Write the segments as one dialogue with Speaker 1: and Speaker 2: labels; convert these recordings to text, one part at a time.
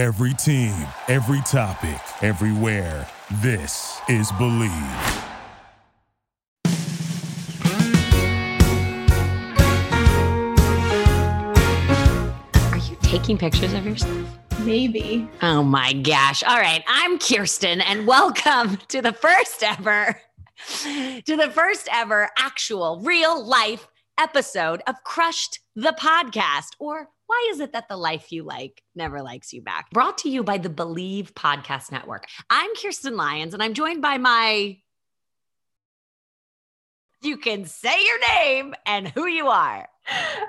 Speaker 1: Every team, every topic, everywhere. This is Believe.
Speaker 2: Are you taking pictures of yourself?
Speaker 3: Maybe.
Speaker 2: Oh my gosh. All right. I'm Kirsten and welcome to the first ever to the first ever actual real life episode of Crushed the podcast or why is it that the life you like never likes you back? Brought to you by the Believe Podcast Network. I'm Kirsten Lyons and I'm joined by my you can say your name and who you are.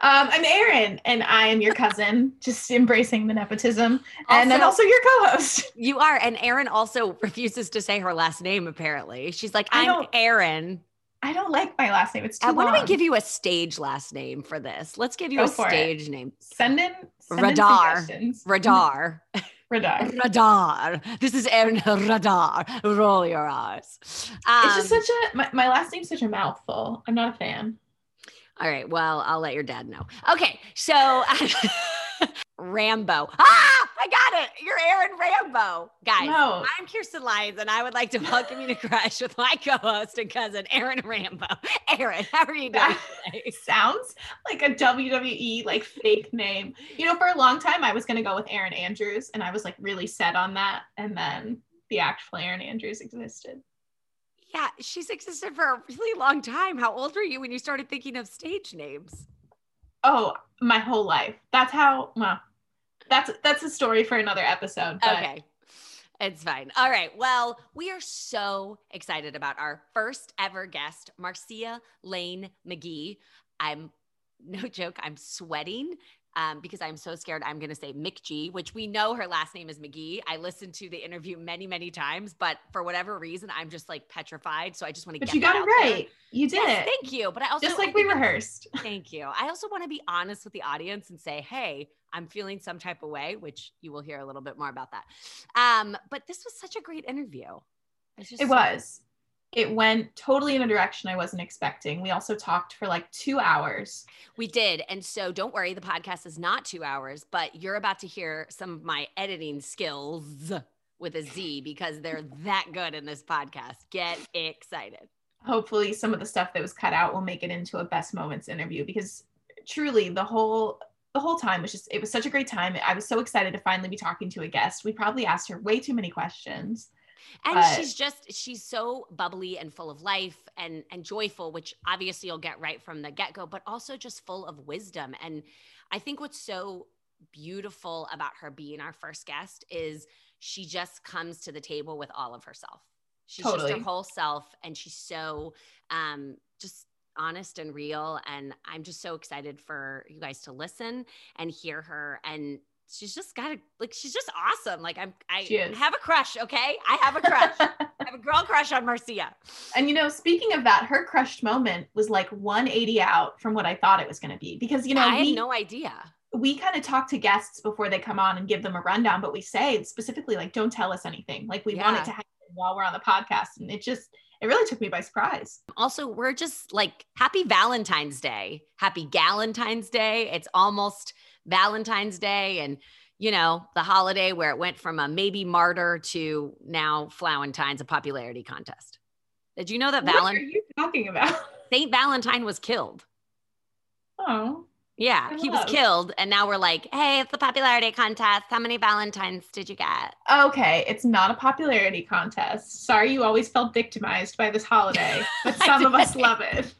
Speaker 3: Um, I'm Erin, and I am your cousin, just embracing the nepotism. and I'm
Speaker 2: Also-
Speaker 3: your co host.
Speaker 2: You are. And Erin also refuses to say her last name, apparently. She's like, I'm Erin.
Speaker 3: I don't like my last name. It's too
Speaker 2: Uh, Why don't we give you a stage last name for this? Let's give you
Speaker 3: Go
Speaker 2: a
Speaker 3: for it.
Speaker 2: stage name.
Speaker 3: Send in, send in
Speaker 2: Radar.
Speaker 3: suggestions.
Speaker 2: Radar.
Speaker 3: Radar.
Speaker 2: Radar. This is Erin Radar. Roll your eyes. Um,
Speaker 3: it's just such a, my, my last name's such a mouthful. I'm not a fan.
Speaker 2: all right. Well, I'll let your dad know. Okay. So, Rambo. Ah, it. You're Erin Rambo. Guys,
Speaker 3: No.
Speaker 2: I'm Kirsten Lyons, and I would like to welcome you to Crush with my co host and cousin, Erin Rambo. Erin, how are you doing
Speaker 3: That
Speaker 2: today?
Speaker 3: sounds like a WWE like fake name. You know, for a long time I was gonna go with Erin Andrews, and I was like really set on that. And then the actual Erin Andrews existed.
Speaker 2: Yeah, she's existed for a really long time. How old were you when you started thinking of stage names?
Speaker 3: Oh, my whole life. That's how. Well, that's that's a story for another episode. But
Speaker 2: Okay. It's fine. All right. Well, we are so excited about our first ever guest, Marcia Lane McGee. I'm no joke, I'm sweating um, because I'm so scared I'm going to say McGee, which we know her last name is McGee. I listened to the interview many, many times, but for whatever reason, I'm just like petrified. So I just want to
Speaker 3: but
Speaker 2: get
Speaker 3: you got it
Speaker 2: out there.
Speaker 3: right. You did
Speaker 2: Yes,
Speaker 3: it.
Speaker 2: thank you. But I also
Speaker 3: Just
Speaker 2: I
Speaker 3: like we rehearsed.
Speaker 2: Thank you. I also want to be honest with the audience and say, hey, I'm feeling some type of way, which you will hear a little bit more about that. Um, but this was such a great interview. It's just
Speaker 3: It
Speaker 2: so-
Speaker 3: was. It went totally in a direction I wasn't expecting. We also talked for like two hours.
Speaker 2: We did. And so don't worry, the podcast is not two hours, but you're about to hear some of my editing skills with a Z because they're that good in this podcast. Get excited.
Speaker 3: Hopefully, some of the stuff that was cut out will make it into a best moments interview because truly the whole the whole time was just it was such a great time. I was so excited to finally be talking to a guest. We probably asked her way too many questions.
Speaker 2: And she's just she's so bubbly and full of life and and joyful, which obviously you'll get right from the get-go, but also just full of wisdom. And I think what's so beautiful about her being our first guest is she just comes to the table with all of herself. She's just her whole self and she's so um just honest and real and I'm just so excited for you guys to listen and hear her and she's just got a like she's just awesome. Like I'm I have a crush okay? I have a crush. I have a girl crush on Marcia.
Speaker 3: And you know, speaking of that, her crushed moment was like 180 out from what I thought it was going to be. Because you know
Speaker 2: I
Speaker 3: we
Speaker 2: had no idea.
Speaker 3: we kind of talk to guests before they come on and give them a rundown, but we say specifically like, don't tell us anything. Like we want it to happen while we're on the podcast, and it just it really took me by surprise.
Speaker 2: also we're just like happy Valentine's Day. Happy Galentine's Day. It's almost Valentine's Day and you know the holiday where it went from a maybe martyr to now Flowentine's a popularity contest did you know that
Speaker 3: what are
Speaker 2: Valentine
Speaker 3: you talking about?
Speaker 2: Saint Valentine was killed
Speaker 3: Oh,
Speaker 2: Yeah,
Speaker 3: I
Speaker 2: he was killed, and now we're like, hey, it's the popularity contest. How many Valentines did you get?
Speaker 3: okay. It's not a popularity contest. Sorry, you always felt victimized by this holiday, but some of us love it.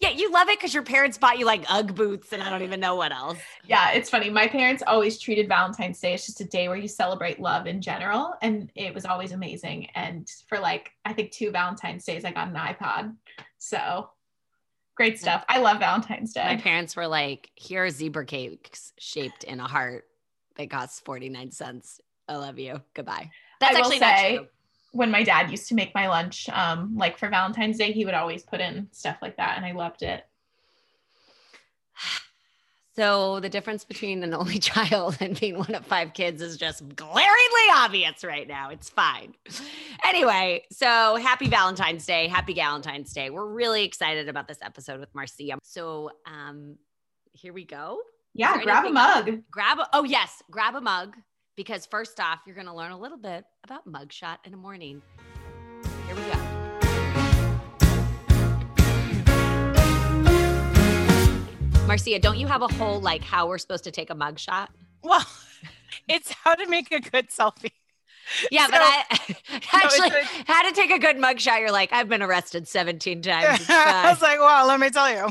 Speaker 2: Yeah, you love it because your parents bought you like UGG boots, and I don't even know what else.
Speaker 3: Yeah, it's funny. My parents always treated Valentine's Day as just a day where you celebrate love in general. And it was always amazing. And for like, I think two Valentine's Days, I got an iPod. So great mm. stuff. I love Valentine's Day.
Speaker 2: My parents were like, here are zebra cakes shaped in a heart. They cost 49 cents. I love you. Goodbye. That's
Speaker 3: I
Speaker 2: actually
Speaker 3: say,
Speaker 2: not true.
Speaker 3: When my dad used to make my lunch, um, like for Valentine's Day, he would always put in stuff like that. And I loved it.
Speaker 2: So the difference between an only child and being one of five kids is just glaringly obvious right now. It's fine. Anyway, so happy Valentine's Day. Happy Valentine's Day. We're really excited about this episode with Marcia. So um here we go.
Speaker 3: Yeah, grab a mug.
Speaker 2: Grab a oh yes, grab a mug because first off, you're going to learn a little bit about mugshot in the morning. Here we go. Marcia, don't you have a whole like how we're supposed to take a mugshot?
Speaker 4: Well, it's how to make a good selfie.
Speaker 2: Yeah,
Speaker 4: So-
Speaker 2: but I actually
Speaker 4: it's
Speaker 2: how to take a good mugshot. You're like, I've been arrested 17 times.
Speaker 4: I was like, well, let me tell you.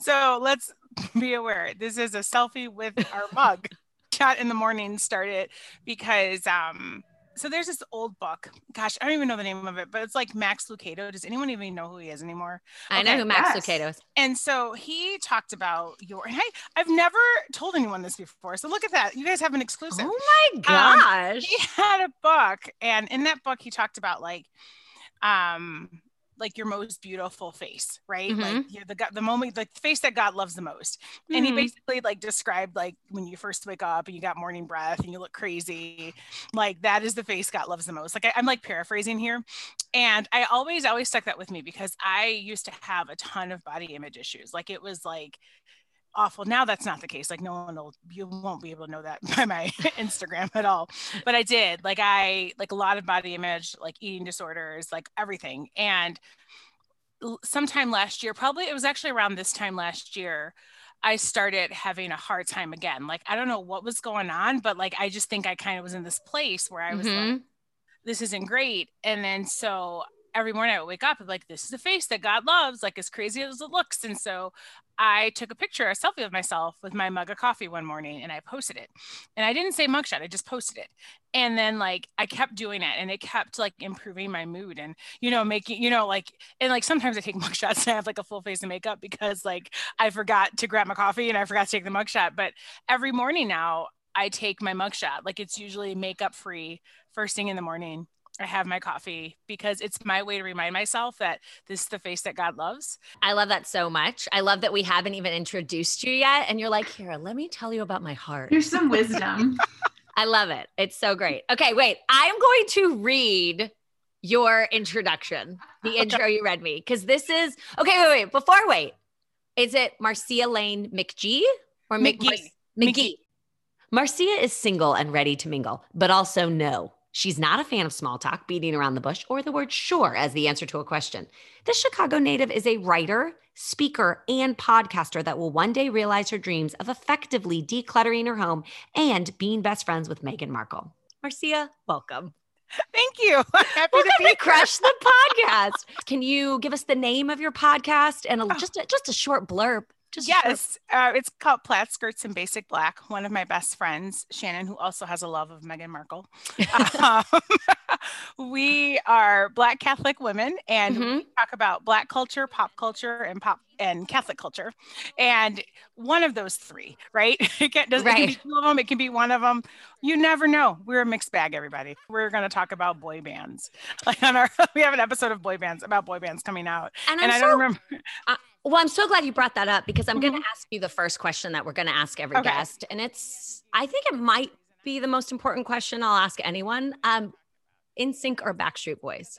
Speaker 4: So let's be aware. This is a selfie with our mug. Chat in the morning started because um so there's this old book. Gosh, I don't even know the name of it, but it's like Max Lucado. Does anyone even know who he is anymore?
Speaker 2: I know who Max
Speaker 3: yes.
Speaker 2: Lucado is.
Speaker 4: And so he talked about your and I, I've never told anyone this before. So look at that. You guys have an exclusive.
Speaker 2: Oh my gosh.
Speaker 4: he had a book and in that book he talked about like um like your most beautiful face right
Speaker 2: Mhm.
Speaker 4: like you're the the moment like the face that god loves the most and he
Speaker 2: Mhm.
Speaker 4: basically like described like when you first wake up and you got morning breath and you look crazy like that is the face god loves the most like I, i'm like paraphrasing here and i always always stuck that with me because i used to have a ton of body image issues like it was like awful now that's not the case like no one will you won't be able to know that by my instagram at all but i did like i like a lot of body image like eating disorders like everything and sometime last year probably it was actually around this time last year i started having a hard time again like i don't know what was going on but like i just think i kind of was in this place where i was like
Speaker 2: Mhm.
Speaker 4: this isn't great. And then so every morning I would wake up and like, this is a face that God loves, like as crazy as it looks. And so I took a picture, a selfie of myself with my mug of coffee one morning and I posted it. And I didn't say mugshot, I just posted it. And then like I kept doing it and it kept like improving my mood and, you know, making, you know, like, and like sometimes I take mugshots and I have like a full face of makeup because like I forgot to grab my coffee and I forgot to take the mugshot. But every morning now I take my mugshot. Like it's usually makeup free first thing in the morning. I have my coffee because it's my way to remind myself that this is the face that God loves.
Speaker 2: I love that so much. I love that we haven't even introduced you yet. And you're like, here, let me tell you about my heart.
Speaker 3: Here's some wisdom.
Speaker 2: I love it. It's so great. Okay, wait. I'm going to read your introduction, the intro you read me, because this is okay. Wait, wait. Before I wait, is it Marcia Lane McGee or McGee?
Speaker 4: McGee.
Speaker 2: McGee.
Speaker 4: McGee.
Speaker 2: Marcia is single and ready to mingle, but also no. She's not a fan of small talk, beating around the bush, or the word sure as the answer to a question. This Chicago native is a writer, speaker, and podcaster that will one day realize her dreams of effectively decluttering her home and being best friends with Meghan Markle. Marcia, welcome.
Speaker 4: Thank you. I'm happy
Speaker 2: Look
Speaker 4: to be
Speaker 2: crush the podcast. Can you give us the name of your podcast and a, just a, just a short blurb? Just
Speaker 4: Yes, uh, it's called Plaid Skirts and Basic Black. One of my best friends, Shannon, who also has a love of Meghan Markle. um, we are Black Catholic women, and
Speaker 2: Mhm.
Speaker 4: we talk about Black culture, pop culture, and pop and Catholic culture. And one of those three, right? It can, does, it can be
Speaker 2: Right.
Speaker 4: two of them. It can be one of them. You never know. We're a mixed bag, everybody. We're going to talk about boy bands. Like on our, we have an episode of boy bands about boy bands coming out,
Speaker 2: And,
Speaker 4: and I
Speaker 2: so
Speaker 4: don't remember.
Speaker 2: Well, I'm so glad you brought that up because I'm going to ask you the first question that we're going to ask every
Speaker 4: Okay.
Speaker 2: guest. And it's, I think it might be the most important question I'll ask anyone. Um, NSYNC or Backstreet Boys?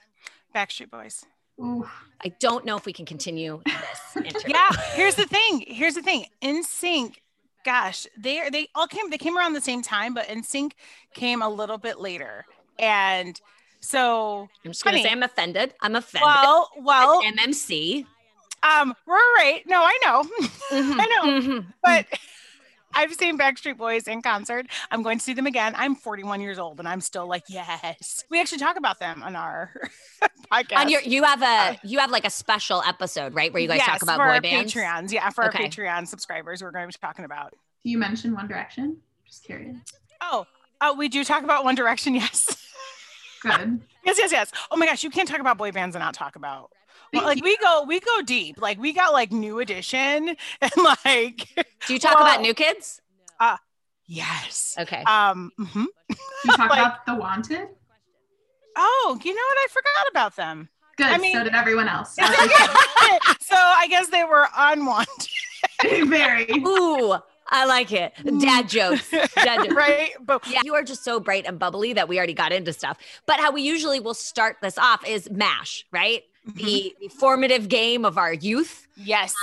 Speaker 4: Backstreet Boys.
Speaker 3: Ooh.
Speaker 2: I don't know if we can continue this interview.
Speaker 4: yeah here's the thing here's the thing NSYNC gosh they they all came they came around the same time but NSYNC came a little bit later and so
Speaker 2: I'm just going to
Speaker 4: Honey.
Speaker 2: say I'm offended. I'm offended.
Speaker 4: well well
Speaker 2: MMC.
Speaker 4: Um we're right no i know
Speaker 2: Mhm,
Speaker 4: I know.
Speaker 2: mhm.
Speaker 4: but I've seen Backstreet Boys in concert. I'm going to see them again. I'm 41 years old and I'm still like, yes. We actually talk about them on our podcast.
Speaker 2: On your, you have a, you have like a special episode, right? Where you guys
Speaker 4: yes,
Speaker 2: talk about
Speaker 4: for
Speaker 2: boy
Speaker 4: our
Speaker 2: bands.
Speaker 4: Patreons. Yeah, for
Speaker 2: Okay.
Speaker 4: our Patreon subscribers, we're going to be talking about.
Speaker 3: Do you mention One Direction? Just curious.
Speaker 4: Oh, oh, we do talk about One Direction. Yes.
Speaker 3: Good.
Speaker 4: Yes, yes, yes. Oh my gosh, you can't talk about boy bands and not talk about. Well, like we go, we go deep. Like we got like New Edition and like
Speaker 2: Do you talk about new kids?
Speaker 4: yes.
Speaker 2: Okay.
Speaker 4: Um. mhm.
Speaker 3: Do you talk
Speaker 4: Like-
Speaker 3: about The Wanted?
Speaker 4: Oh, you know what? I forgot about them.
Speaker 3: Good.
Speaker 4: I mean-
Speaker 3: so did everyone else.
Speaker 4: so I guess they were unwanted,
Speaker 3: Very.
Speaker 2: Ooh, I like it. Dad jokes. Dad jokes.
Speaker 4: right? But
Speaker 2: Yeah, you are just so bright and bubbly that we already got into stuff. But how we usually will start this off is MASH, right?
Speaker 4: Mm-hmm.
Speaker 2: The, the formative game of our youth.
Speaker 4: yes,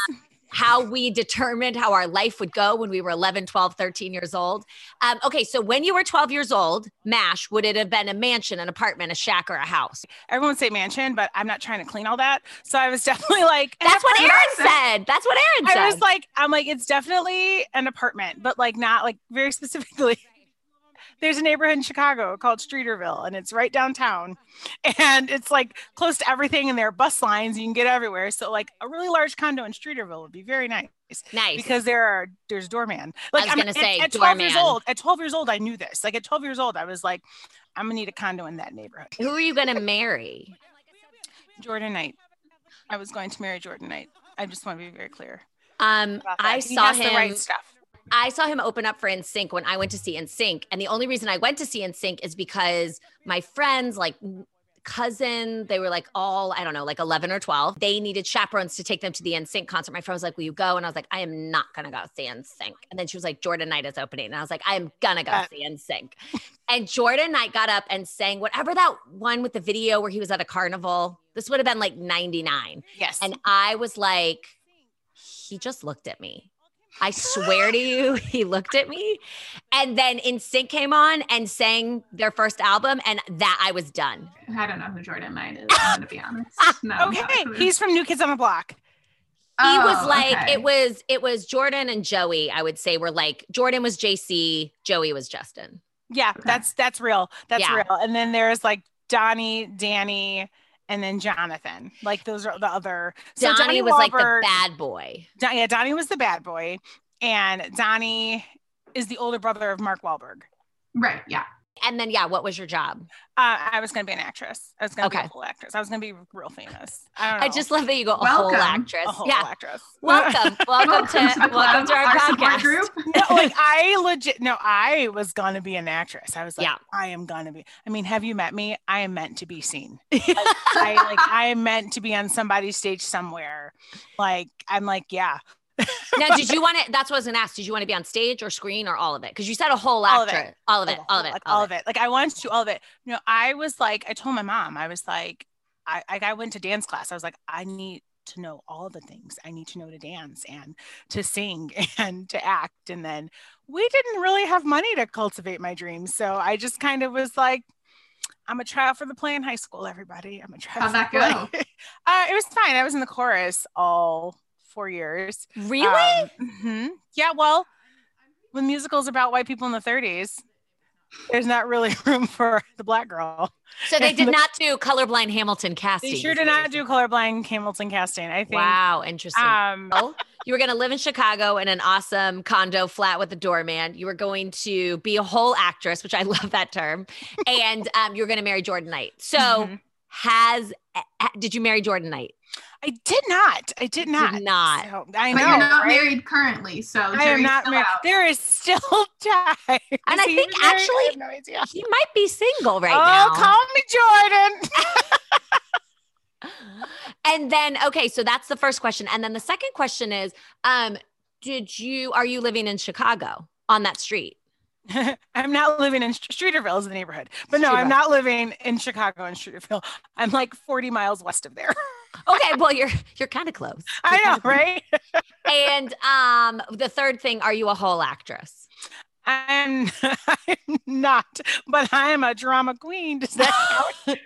Speaker 2: how we determined how our life would go when we were 11, 12, 13 years old. Um, okay, so when you were 12 years old, MASH, would it have been a mansion, an apartment, a shack, or a house?
Speaker 4: Everyone say mansion, but I'm not trying to clean all that. So I was definitely like,
Speaker 2: That's what Erin said. That's what Erin said.
Speaker 4: I was like, I'm like, it's definitely an apartment, but like not like very specifically there's a neighborhood in Chicago called Streeterville, and it's right downtown. And it's like close to everything, and there are bus lines. You can get everywhere. So like a really large condo in Streeterville would be very nice.
Speaker 2: Nice.
Speaker 4: Because there are there's doorman. Like
Speaker 2: I was
Speaker 4: I'm-
Speaker 2: gonna
Speaker 4: at-
Speaker 2: say
Speaker 4: at, 12 years old. At 12 years old, I knew this. Like at 12 years old, I was like, I'm gonna need a condo in that neighborhood.
Speaker 2: Who are you going to marry?
Speaker 4: Jordan Knight. I was going to marry Jordan Knight. I just want to be very clear.
Speaker 2: Um. I saw him.
Speaker 4: the right stuff.
Speaker 2: I saw him open up for NSYNC when I went to see NSYNC. And the only reason I went to see NSYNC is because my friends, like cousin, they were like all, I don't know, like 11 or 12. They needed chaperones to take them to the NSYNC concert. My friend was like, Will you go? And I was like, I am not going to go see NSYNC. And then she was like, Jordan Knight is opening. And I was like, I am going to go
Speaker 4: Uh,
Speaker 2: see NSYNC. and Jordan Knight got up and sang whatever that one with the video where he was at a carnival. This would have been like 99.
Speaker 4: Yes.
Speaker 2: And I was like, he just looked at me. I swear to you, he looked at me. And then NSYNC came on and sang their first album, and that I was done.
Speaker 3: I don't know who Jordan Knight is. I'm gonna be honest. No.
Speaker 4: okay,
Speaker 3: a clue.
Speaker 4: he's from New Kids on the Block.
Speaker 2: He was
Speaker 3: Oh,
Speaker 2: like,
Speaker 3: okay.
Speaker 2: it was, it was Jordan and Joey, I would say, were like Jordan was JC, Joey was Justin.
Speaker 4: Yeah,
Speaker 3: Okay.
Speaker 4: that's that's real. That's
Speaker 2: Yeah.
Speaker 4: real. And then there's like Donnie, Danny, and then Jonathan. Like those are the other. So
Speaker 2: Donnie was like the bad boy.
Speaker 4: Don- yeah, Donnie was the bad boy, and Donnie is the older brother of Mark Wahlberg.
Speaker 3: right. Yeah.
Speaker 2: And then, yeah, what was your job?
Speaker 4: Uh, I was going to be an actress. I was going to be a whole actress. I was going to be real famous. I don't know.
Speaker 2: I just love that you go a whole actress.
Speaker 4: a whole
Speaker 2: yeah.
Speaker 4: actress.
Speaker 2: Welcome. Welcome, to,
Speaker 3: the
Speaker 2: welcome to our,
Speaker 3: support
Speaker 2: podcast.
Speaker 3: group.
Speaker 4: no, like I legit no, I was gonna be an actress. I was like,
Speaker 2: Yeah.
Speaker 4: I am gonna be. I mean, have you met me? I am meant to be seen. I like I am meant to be on somebody's stage somewhere. Like I'm like, yeah,
Speaker 2: now, did you want to? That's what I was gonna ask. Did you want to be on stage or screen or all of it? Because you said a whole
Speaker 4: All of it.
Speaker 2: All of it. All of it.
Speaker 4: like all of it. Like I wanted to do all of it. You know, I was like, I told my mom, I was like, I I, I went to dance class. I was like, I need to know all the things. I need to know to dance and to sing and to act. And then we didn't really have money to cultivate my dreams. So I just kind of was like, I'm gonna try out for the play in high school, everybody. I'm gonna try.
Speaker 3: How'd that
Speaker 4: the play." uh, it was fine. I was in the chorus all four years.
Speaker 2: Really?
Speaker 4: Um, mhm. Yeah, well, when musicals about white people in the 30s, there's not really room for the black girl.
Speaker 2: so they did not do colorblind Hamilton casting.
Speaker 4: They sure did not do colorblind Hamilton casting. I think.
Speaker 2: Wow, interesting.
Speaker 4: Um,
Speaker 2: you were going to live in Chicago in an awesome condo flat with a doorman. You were going to be a whole actress, which I love that term, and um, you were going to marry Jordan Knight. So,
Speaker 4: Mhm.
Speaker 2: Has did you marry Jordan Knight?
Speaker 4: I did not. I did not.
Speaker 2: not.
Speaker 4: So, I
Speaker 3: But
Speaker 4: know.
Speaker 3: you're not
Speaker 4: right?
Speaker 3: married currently, so
Speaker 4: I am not married.
Speaker 3: out.
Speaker 4: There is still time.
Speaker 2: And
Speaker 4: Is
Speaker 2: I think actually-
Speaker 4: I have no idea.
Speaker 2: He might be single right
Speaker 4: oh,
Speaker 2: now.
Speaker 4: call me Jordan.
Speaker 2: and then okay, so that's the first question. And then the second question is, um, did you are you living in Chicago on that street?
Speaker 4: I'm not living in St- Streeterville is the neighborhood, but no, I'm not living in Chicago in Streeterville. I'm like 40 miles west of there.
Speaker 2: Okay, well you're you're kind of close.
Speaker 4: I
Speaker 2: You're
Speaker 4: know,
Speaker 2: close.
Speaker 4: right?
Speaker 2: And um, the third thing, are you a whole actress?
Speaker 4: I'm, I'm not, but I am a drama queen. Does that count?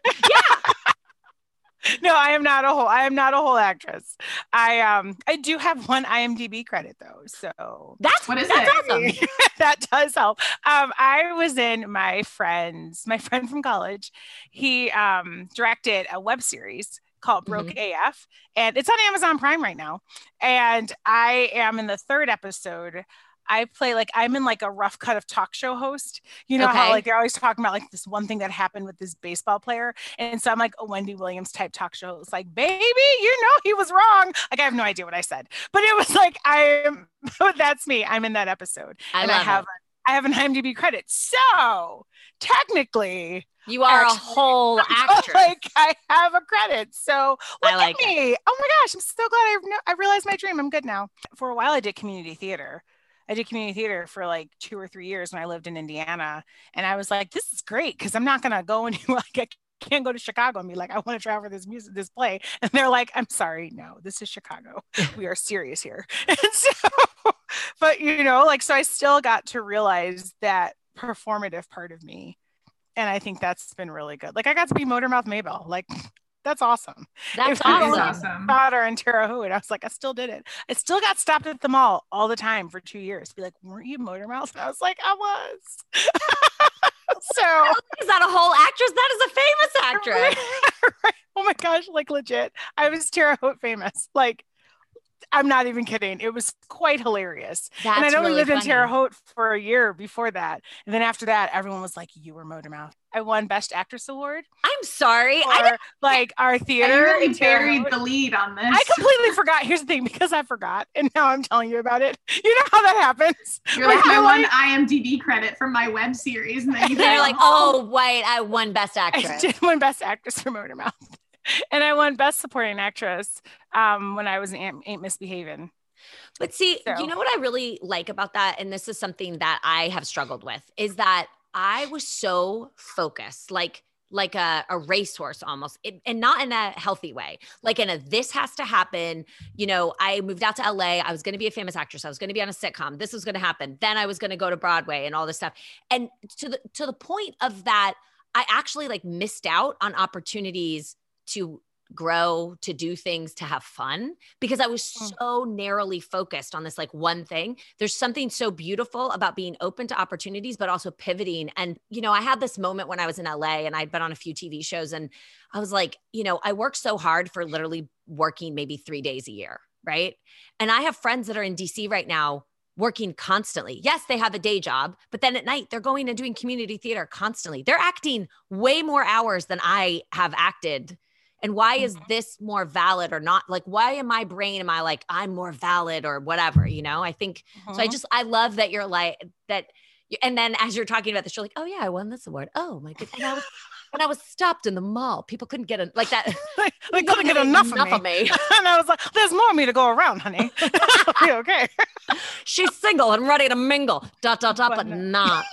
Speaker 4: no, I am not a whole. I am not a whole actress. I um, I do have one IMDb credit though, so
Speaker 2: That's
Speaker 3: What is
Speaker 2: that's
Speaker 3: it?
Speaker 2: awesome.
Speaker 4: that does help. Um, I was in my friend's, my friend from college. He um, directed a web series called Broke AF, and it's on Amazon Prime right now. And I am in the third episode. I play like I'm in like a rough cut of talk show host. You know how like they're always talking about like this one thing that happened with this baseball player, and so I'm like a Wendy Williams type talk show. It's like, baby, you know he was wrong. Like I have no idea what I said, but it was like I'm. that's me. I'm in that episode
Speaker 2: I
Speaker 4: and I have
Speaker 2: it.
Speaker 4: I have an IMDb credit. So technically,
Speaker 2: You are a whole actress.
Speaker 4: like I have a credit. So look
Speaker 2: I like
Speaker 4: at me. Oh my gosh, I'm so glad I kno- I realized my dream. I'm good now. For a while, I did community theater. I did community theater for like two or three years when I lived in Indiana, and I was like, "This is great because I'm not gonna go and like I can't go to Chicago and be like, I want to travel for this music, this play. And they're like, I'm sorry, no, this is Chicago. We are serious here. And so, but you know, like, so I still got to realize that performative part of me. And I think that's been really good. Like I got to be Motormouth Maybelle. Like that's awesome.
Speaker 2: That's awesome.
Speaker 3: awesome.
Speaker 4: Daughter and Terre Haute. I was like, I still did it. I still got stopped at the mall all the time for two years. Be like, weren't you Motormouth? And I was like, I was. so
Speaker 2: Is that a whole actress? That is a famous actress.
Speaker 4: Right. Oh my gosh, like legit. I was Terre Haute famous. Like, I'm not even kidding. It was quite hilarious.
Speaker 2: That's
Speaker 4: and I'd only
Speaker 2: really
Speaker 4: lived in
Speaker 2: funny.
Speaker 4: Terre Haute for a year before that. And then after that, everyone was like, You were Motormouth. I won Best Actress Award
Speaker 2: I'm sorry.
Speaker 4: for
Speaker 2: I
Speaker 4: like our theater. I really
Speaker 3: buried the lead on this.
Speaker 4: I completely forgot. Here's the thing, because I forgot, and now I'm telling you about it. You know how that happens.
Speaker 3: You're like,
Speaker 4: Like,
Speaker 3: won
Speaker 4: like-
Speaker 3: IMDb credit from my web series, and then you
Speaker 2: they're like, oh, wait, I won Best Actress.
Speaker 4: I did win Best Actress for Motormouth, and I won Best Supporting Actress um, when I was in Ain't, Ain't Misbehaving.
Speaker 2: But see,
Speaker 4: So-
Speaker 2: you know what I really like about that? And this is something that I have struggled with is that I was so focused, like like a, a racehorse almost, it, and not in a healthy way. Like in a this has to happen. You know, I moved out to LA. I was going to be a famous actress. I was going to be on a sitcom. This was going to happen. Then I was going to go to Broadway and all this stuff. And to the to the point of that, I actually like missed out on opportunities to grow, to do things, to have fun because I was
Speaker 4: Mm.
Speaker 2: so narrowly focused on this like one thing. There's something so beautiful about being open to opportunities, but also pivoting. And, you know, I had this moment when I was in LA and I'd been on a few TV shows and I was like, you know, I worked so hard for literally working maybe three days a year. Right. And I have friends that are in DC right now working constantly. Yes, they have a day job, but then at night they're going and doing community theater constantly. They're acting way more hours than I have acted. And why is
Speaker 4: Mhm.
Speaker 2: this more valid or not? Like, why in my brain am I like, I'm more valid or whatever? You know, I think so. I
Speaker 4: Mhm.
Speaker 2: just, I love that you're like, that. you- And then as you're talking about this, you're like, oh yeah, I won this award. Oh my goodness. And I was, I was stopped in the mall. People couldn't get a, like that.
Speaker 4: like, they couldn't get
Speaker 2: couldn't
Speaker 4: enough, of, me. and I was like, "There's more of me to go around, honey." Okay.
Speaker 2: She's single and ready to mingle. Dot dot dot,
Speaker 4: But
Speaker 2: but not.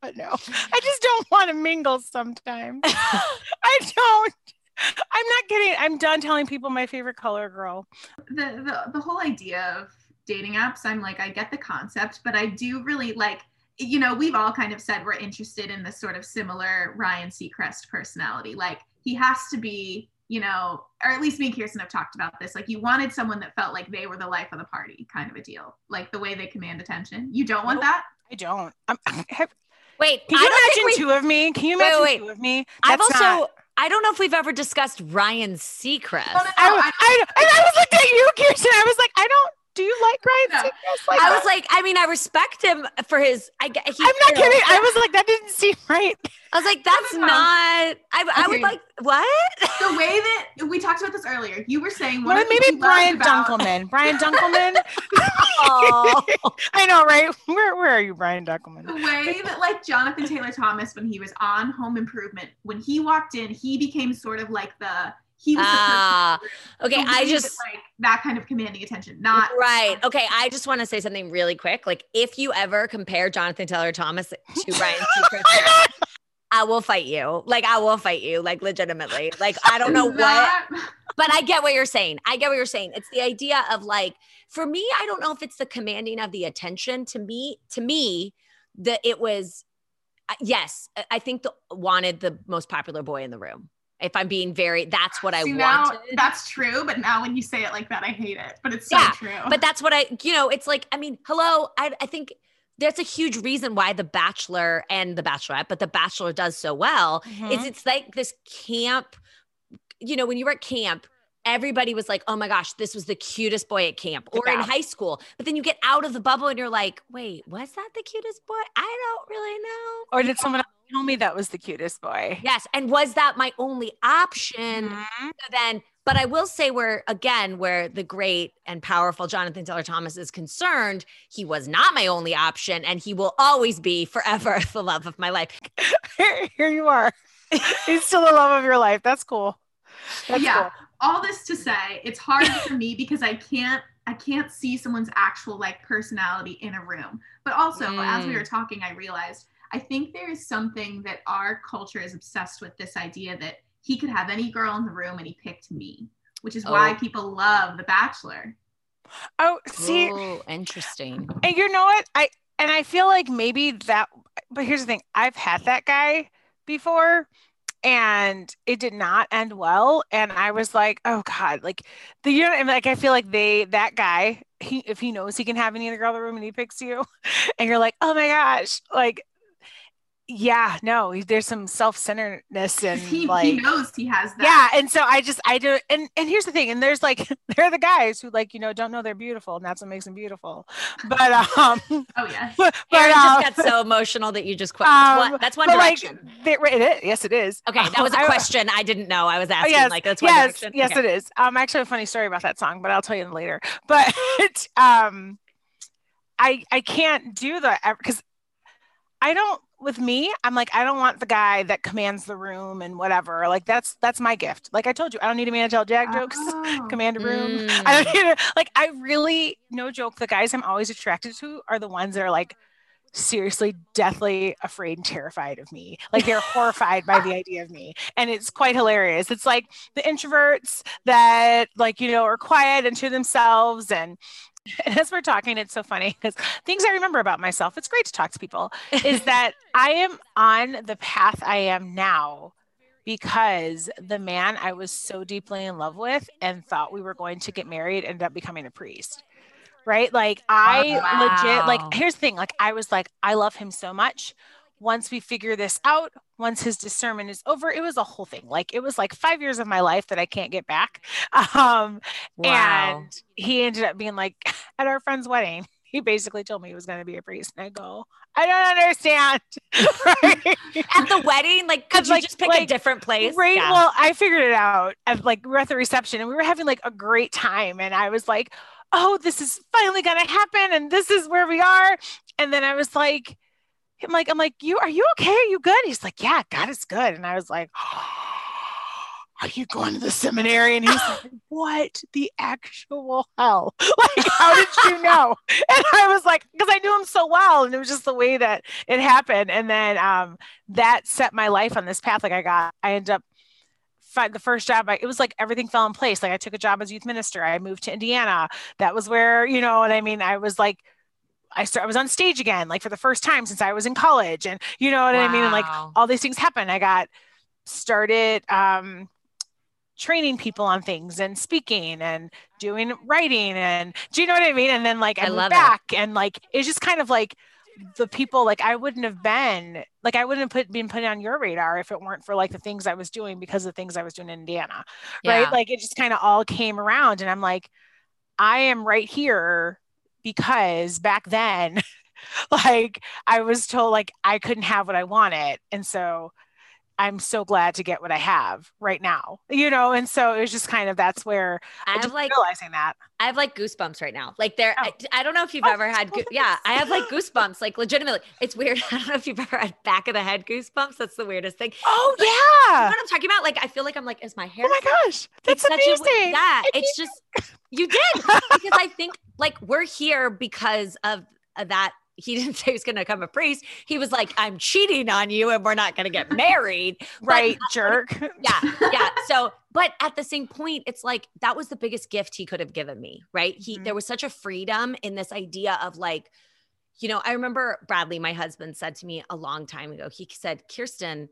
Speaker 4: But no, I just don't want to mingle sometimes. I don't. I'm not kidding. I'm done telling people my favorite color girl.
Speaker 3: the, the the whole idea of dating apps i'm like i get the concept but i do really like you know we've all kind of said we're interested in this sort of similar ryan seacrest personality like he has to be you know or at least me and kirsten have talked about this like you wanted someone that felt like they were the life of the party kind of a deal like the way they command attention you don't want that
Speaker 4: I don't. I'm, have,
Speaker 2: Wait,
Speaker 4: can
Speaker 2: I
Speaker 4: you
Speaker 2: don't
Speaker 4: imagine
Speaker 2: we-
Speaker 4: two of me? Can you
Speaker 2: Wait,
Speaker 4: imagine
Speaker 2: wait.
Speaker 4: two of me?
Speaker 2: I've also,
Speaker 4: not-
Speaker 2: I don't know if we've ever discussed Ryan Seacrest.
Speaker 3: Oh, no, no, no.
Speaker 4: I,
Speaker 3: I-
Speaker 4: I, and I was looking at you, Kirsten. I was like, I don't. Do you like Ryan
Speaker 3: No.
Speaker 4: Seacrest? Like,
Speaker 2: I was like, I mean, I respect him for his. I, get- he,
Speaker 4: I'm not
Speaker 2: you know,
Speaker 4: kidding. I was like, that didn't seem right.
Speaker 2: I was like, that's
Speaker 3: no, no.
Speaker 2: not. I, I would
Speaker 3: Okay.
Speaker 2: like what?
Speaker 3: the way that we talked about this earlier you were saying what?
Speaker 4: Well,
Speaker 3: of the
Speaker 4: maybe
Speaker 3: things you
Speaker 4: Brian
Speaker 3: about-
Speaker 4: Dunkleman. Brian Dunkleman.
Speaker 2: Oh,
Speaker 4: I know, right? Where Where are you, Brian Dunkleman?
Speaker 3: the way that like Jonathan Taylor Thomas when he was on Home Improvement, when he walked in, he became sort of like the he was
Speaker 2: Ah,
Speaker 3: person
Speaker 2: okay.
Speaker 3: who
Speaker 2: I just
Speaker 3: like that kind of commanding attention, not
Speaker 2: right. Okay, I just want to say something really quick. Like, if you ever compare Jonathan Taylor Thomas to Ryan Seacrest, I will fight you. Like, I will fight you. Like, legitimately. Like, I don't know what. But I get what you're saying. I get what you're saying. It's the idea of like, for me, I don't know if it's the commanding of the attention. To me, to me, that it was uh, yes. I think the wanted the most popular boy in the room. If I'm being very, that's what I
Speaker 3: See, now that's true, but now when you say it like that, I hate it. But it's so
Speaker 2: Yeah,
Speaker 3: true.
Speaker 2: but that's what I, you know, it's like, I mean, hello, I, I think that's a huge reason why The Bachelor and The Bachelorette, but The Bachelor does so well
Speaker 4: Mhm.
Speaker 2: is it's like this camp, you know, when you were at camp, everybody was like, oh my gosh, this was the cutest boy at camp or in high school. But then you get out of the bubble and you're like, wait, was that the cutest boy? I don't really know.
Speaker 4: Or did someone else tell me that was the cutest boy?
Speaker 2: Yes. And was that my only option?
Speaker 4: Mhm.
Speaker 2: So then, but I will say where again, where the great and powerful Jonathan Taylor Thomas is concerned, he was not my only option, and he will always be forever the love of my life.
Speaker 4: Here, here you are. He's still the love of your life. That's cool. That's
Speaker 3: Yeah.
Speaker 4: cool.
Speaker 3: all this to say, it's hard for me because I can't I can't see someone's actual like personality in a room. But also, as we
Speaker 2: Mm.
Speaker 3: were talking, I realized I think there is something that our culture is obsessed with this idea that he could have any girl in the room and he picked me, which is why
Speaker 2: Oh.
Speaker 3: people love The Bachelor.
Speaker 4: Oh, see,
Speaker 2: oh, interesting.
Speaker 4: and you know what? I and I feel like maybe that. But here's the thing: I've had that guy before, and it did not end well. And I was like, oh god, like the you know, and like I feel like they that guy, he if he knows he can have any other girl in the room and he picks you, and you're like, oh my gosh, like. Yeah, no, there's some self-centeredness and
Speaker 3: He,
Speaker 4: like
Speaker 3: he knows he has that.
Speaker 4: yeah and so i just i do and and here's the thing and there's like there are the guys who like you know don't know they're beautiful and that's what makes them beautiful but um
Speaker 3: Oh yeah.
Speaker 4: but,
Speaker 2: Erin
Speaker 4: um,
Speaker 2: just got so emotional that you just quit.
Speaker 4: um,
Speaker 2: that's one, that's one
Speaker 4: but, like,
Speaker 2: direction.
Speaker 4: they- it is, yes it is
Speaker 2: okay, that was a question I didn't know. I was
Speaker 4: Oh,
Speaker 2: asking.
Speaker 4: yes,
Speaker 2: like that's one
Speaker 4: yes,
Speaker 2: direction.
Speaker 4: yes,
Speaker 2: Okay.
Speaker 4: it is. Um, I actually have a funny story about that song, but I'll tell you later. But um, I I can't do that because I don't. With me, I'm like I don't want the guy that commands the room and whatever. Like that's that's my gift. Like I told you, I don't need a man to tell jag jokes,
Speaker 3: Oh.
Speaker 4: command a room.
Speaker 2: Mm.
Speaker 4: I don't need to, like I really no joke. The guys I'm always attracted to are the ones that are like seriously deathly afraid and terrified of me. Like they're horrified by the idea of me. And it's quite hilarious. It's like the introverts that like, you know, are quiet and to themselves and as we're talking, it's so funny because things I remember about myself, it's great to talk to people, is that I am on the path I am now because the man I was so deeply in love with and thought we were going to get married ended up becoming a priest. Right. Like, I legit, like, here's the thing like, I was like, I love him so much. Once we figure this out, once his discernment is over, it was a whole thing. Like, it was like five years of my life that I can't get back. Um,
Speaker 2: Wow.
Speaker 4: and he ended up being like, at our friend's wedding, he basically told me he was going to be a priest. And I go, I don't understand. right?
Speaker 2: At the wedding, like, could you
Speaker 4: like-
Speaker 2: just pick a different place?
Speaker 4: Right.
Speaker 2: Yeah.
Speaker 4: Well, I figured it out. At, like we were at the reception and we were having like a great time. And I was like, oh, this is finally gonna happen. And this is where we are. And then I was like, I'm like, I'm like, you are you okay? Are you good? He's like, Yeah, God is good. And I was like, Are you going to the seminary? And he's like, What the actual hell? Like, how did you know? And I was like, because I knew him so well. And it was just the way that it happened. And then um that set my life on this path. Like I got, I ended up find the first job. I, it was like everything fell in place. Like I took a job as youth minister. I moved to Indiana. That was where you know what I mean. I was like, I started. I was on stage again, like for the first time since I was in college, and you know what I mean. And like all these things happen. I got started um, training people on things and speaking and doing writing and do you know what I mean? And then like I,
Speaker 2: I love it.
Speaker 4: back and like it's just kind of like the people like I wouldn't have been like I wouldn't have put been put on your radar if it weren't for like the things I was doing because of the things I was doing in Indiana.
Speaker 2: Yeah.
Speaker 4: Right. Like it just kind of all came around and I'm like, I am right here because back then like I was told like I couldn't have what I wanted. And so I'm so glad to get what I have right now, you know? And so it was just kind of, that's where
Speaker 2: I have like
Speaker 4: realizing that.
Speaker 2: I have like goosebumps right now. Like there,
Speaker 4: Oh.
Speaker 2: I, I don't know if you've
Speaker 4: Oh,
Speaker 2: ever had,
Speaker 4: oh,
Speaker 2: yeah, I have like goosebumps, like legitimately. It's weird. I don't know if you've ever had back of the head goosebumps. That's the weirdest thing.
Speaker 4: Oh yeah,
Speaker 2: You know what I'm talking about? Like I feel like I'm like, is my hair?
Speaker 4: Oh my gosh. That's
Speaker 2: It's such a
Speaker 4: amazing.
Speaker 2: yeah, it's just you did because I think like we're here because of that. He didn't say he was going to become a priest. He was like, I'm cheating on you and we're not going to get married. But-
Speaker 4: right, jerk.
Speaker 2: yeah yeah so but at the same point it's like that was the biggest gift he could have given me right he
Speaker 4: Mhm.
Speaker 2: there was such a freedom in this idea of like you know i remember bradley my husband said to me a long time ago he said kirsten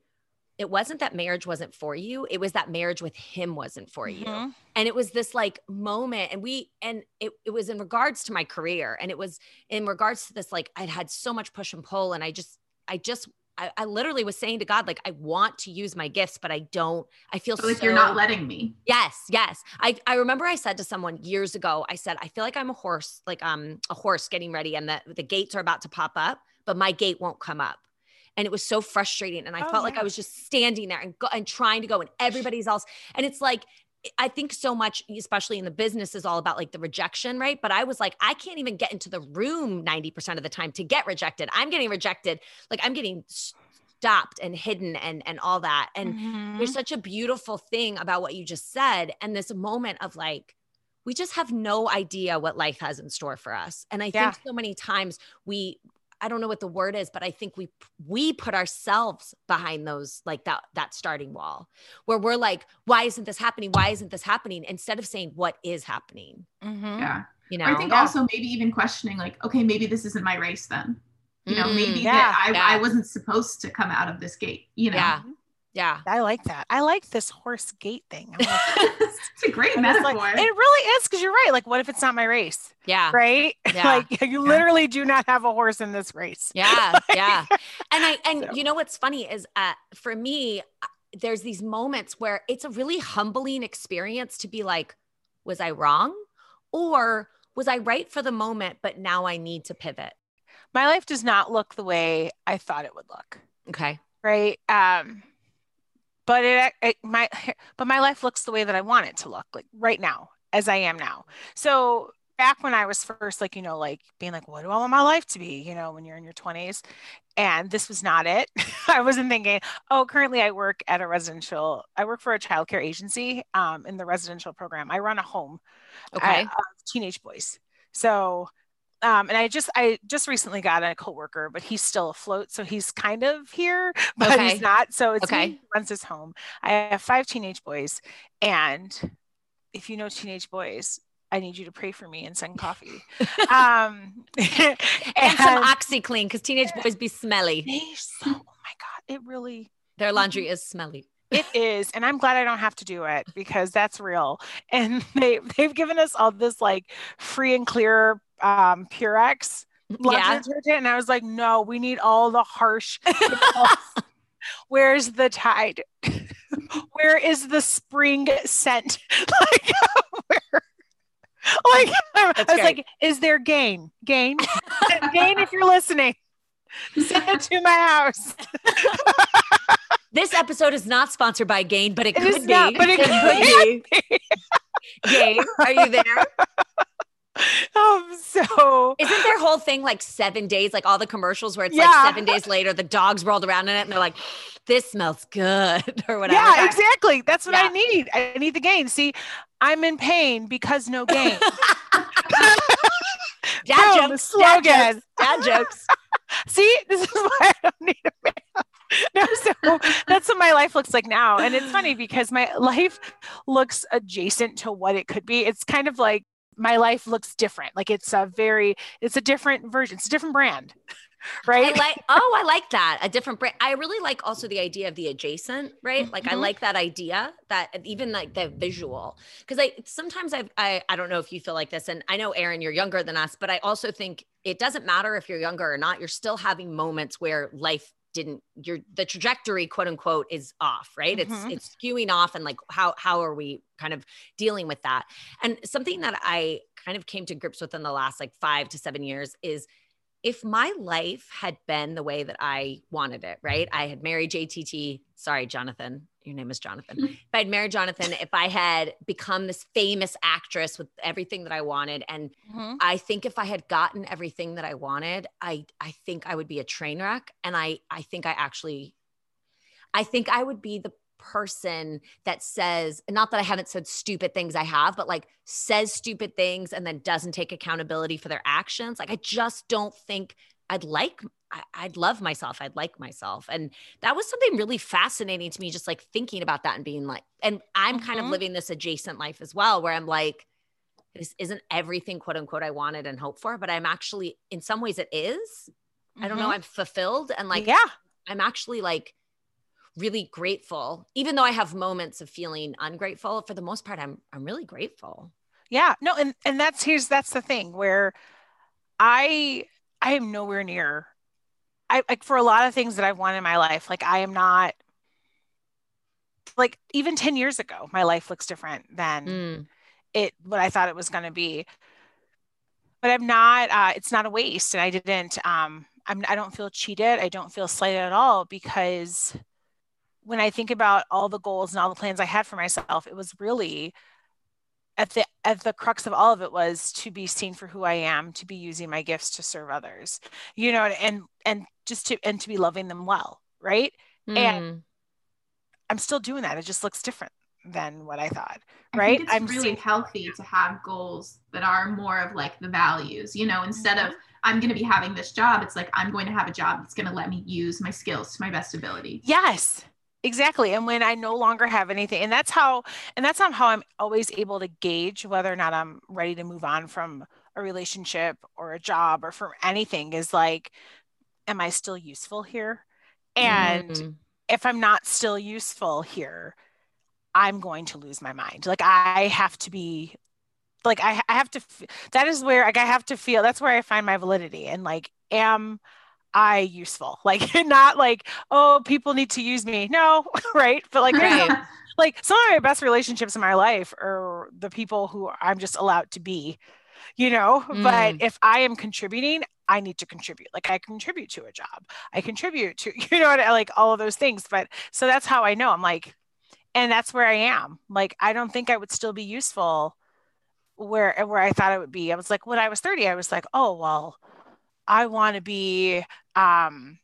Speaker 2: it wasn't that marriage wasn't for you it was that marriage with him wasn't for you
Speaker 4: Mhm.
Speaker 2: and it was this like moment and we and it, it was in regards to my career and it was in regards to this like i'd had so much push and pull and i just i just I, I literally was saying to God, like, I want to use my gifts, but I don't. I feel
Speaker 3: So like
Speaker 2: so
Speaker 3: you're not letting me.
Speaker 2: Yes, yes. I, I remember I said to someone years ago, I said, I feel like I'm a horse, like um a horse getting ready and the, the gates are about to pop up, but my gate won't come up. And it was so frustrating. And I
Speaker 4: Oh,
Speaker 2: felt like. I was just standing there and, go, and trying to go and everybody's else. And it's like, I think so much, especially in the business, is all about like the rejection, right? But I was like, I can't even get into the room 90% of the time to get rejected. I'm getting rejected. Like I'm getting stopped and hidden and and all that. And
Speaker 4: Mhm.
Speaker 2: there's such a beautiful thing about what you just said and this moment of like we just have no idea what life has in store for us and i
Speaker 4: Yeah.
Speaker 2: think so many times we I don't know what the word is, but I think we we put ourselves behind those like that that starting wall where we're like, why isn't this happening? Why isn't this happening? Instead of saying what is happening.
Speaker 4: Mhm.
Speaker 3: Yeah.
Speaker 2: You know,
Speaker 3: I think
Speaker 4: Yeah.
Speaker 3: also maybe even questioning like, okay, maybe this isn't my race then. You know,
Speaker 2: Mm,
Speaker 3: maybe
Speaker 4: yeah,
Speaker 3: that I,
Speaker 2: yeah.
Speaker 3: I wasn't supposed to come out of this gate, you know.
Speaker 2: yeah, yeah.
Speaker 4: I like that. I like this horse gate thing. Like,
Speaker 3: it's a great metaphor.
Speaker 4: like, it really is because you're right. Like, what if it's not my race?
Speaker 2: Yeah.
Speaker 4: Right?
Speaker 2: Yeah.
Speaker 4: like you literally do not have a horse in this race.
Speaker 2: Yeah, yeah. And I and
Speaker 4: So.
Speaker 2: you know what's funny is uh for me uh, there's these moments where it's a really humbling experience to be like was I wrong or was I right for the moment but now I need to pivot.
Speaker 4: My life does not look the way I thought it would look.
Speaker 2: Okay.
Speaker 4: Right. Um, but it, it my but my life looks the way that I want it to look, like right now, as I am now. So back when I was first like, you know, like being like, what do I want my life to be? You know, when you're in your 20s. And this was not it. I wasn't thinking, oh, currently I work at a residential, I work for a childcare agency um, in the residential program. I run a home
Speaker 2: Okay.
Speaker 4: uh, of teenage boys. So, um, and I just I just recently got a coworker, but he's still afloat, so he's kind of here, but
Speaker 2: Okay.
Speaker 4: he's not. So it's
Speaker 2: Okay.
Speaker 4: me runs his home. I have five teenage boys, and if you know teenage boys, I need you to pray for me and send coffee. um,
Speaker 2: and some OxiClean because teenage boys be smelly.
Speaker 4: so, oh my god, it really
Speaker 2: Their laundry is smelly.
Speaker 4: It is, and I'm glad I don't have to do it because that's real. And they they've given us all this like free and clear um Purex laundry
Speaker 2: Yeah.
Speaker 4: detergent, and I was like, no, we need all the harsh. Where's the Tide? Where is the spring scent? like where? Like I was
Speaker 2: great.
Speaker 4: like, is there gain? Gain? gain if you're listening. Send it to my house.
Speaker 2: This episode is not sponsored by Gain, but it,
Speaker 4: It
Speaker 2: could be.
Speaker 4: not, but it
Speaker 2: could be. Gain, are you there?
Speaker 4: Um, so
Speaker 2: Isn't their whole thing like seven days, like all the commercials where it's
Speaker 4: Yeah.
Speaker 2: like seven days later, the dogs rolled around in it and they're like, this smells good or whatever.
Speaker 4: yeah, exactly. That's what
Speaker 2: Yeah.
Speaker 4: I need. I need the gain. See, I'm in pain because no gain.
Speaker 2: Dad
Speaker 4: Boom,
Speaker 2: jokes.
Speaker 4: slogan.
Speaker 2: Dad jokes. Dad jokes.
Speaker 4: See, this is why I don't need a man. No, so that's what my life looks like now. And it's funny because my life looks adjacent to what it could be. It's kind of like my life looks different. Like it's a very, it's a different version. It's a different brand.
Speaker 2: I
Speaker 4: Right.
Speaker 2: like, oh, I like that. A different brand. I really like also the idea of the adjacent, right? Like I
Speaker 4: Mhm.
Speaker 2: like that idea that even like the visual. Cause I sometimes I've, I I don't know if you feel like this. And I know Erin, you're younger than us, but I also think it doesn't matter if you're younger or not, you're still having moments where life didn't your the trajectory quote unquote is off right
Speaker 4: Mhm.
Speaker 2: it's it's skewing off and like how how are we kind of dealing with that and something that i kind of came to grips with in the last like five to seven years is if my life had been the way that I wanted it, right? I had married JTT. Sorry, Jonathan. Your name is Jonathan. if I had married Jonathan, if I had become this famous actress with everything that I wanted, and
Speaker 4: Mhm.
Speaker 2: I think if I had gotten everything that I wanted, I I think I would be a train wreck. And I I think I actually I think I would be the person that says, not that I haven't said stupid things I have, but like says stupid things and then doesn't take accountability for their actions. Like I just don't think I'd like I, I'd love myself. I'd like myself. And that was something really fascinating to me, just like thinking about that and being like, and I'm kind of
Speaker 4: Mhm.
Speaker 2: living this adjacent life as well, where I'm like, this isn't everything quote unquote I wanted and hoped for, but I'm actually in some ways it is. I don't know.
Speaker 4: Mhm.
Speaker 2: I'm fulfilled and like
Speaker 4: yeah.
Speaker 2: I'm actually like really grateful, even though I have moments of feeling ungrateful. For the most part, I'm I'm really grateful.
Speaker 4: Yeah. No, and and that's here's that's the thing where I I am nowhere near I like for a lot of things that I've wanted in my life, like I am not like even 10 years ago, my life looks different than
Speaker 2: Mm.
Speaker 4: it what I thought it was going to be. But I'm not uh it's not a waste and I didn't um I'm I don't feel cheated. I don't feel slighted at all because when I think about all the goals and all the plans I had for myself, it was really at the at the crux of all of it was to be seen for who I am, to be using my gifts to serve others. You know, and and just to and to be loving them well, right?
Speaker 2: Mm.
Speaker 4: I'm still doing that. It just looks different than what I thought,
Speaker 3: I
Speaker 4: right?
Speaker 3: think it's
Speaker 4: I'm
Speaker 3: really
Speaker 4: seeing-
Speaker 3: healthy to have goals that are more of like the values, you know, instead of I'm going to be having this job. It's like I'm going to have a job that's going to let me use my skills to my best ability.
Speaker 4: Yes. Exactly. And when I no longer have anything, and that's how, and that's not how I'm always able to gauge whether or not I'm ready to move on from a relationship or a job or from anything is like, am I still useful here? And mm. if I'm not still useful here, I'm going to lose my mind. Like I have to be like I, I have to that is where like I have to feel that's where I find my validity and like am I useful? Like not like, oh, people need to use me. No, right? But like right. like some of my best relationships in my life are the people who I'm just allowed to be, you know. Mm. But if I am contributing, I need to contribute. Like I contribute to a job. I contribute to, you know, like all of those things. But so that's how I know. I'm like, and that's where I am. Like I don't think I would still be useful where where I thought it would be. I was like, when I was 30, I was like, oh well, I want to be um,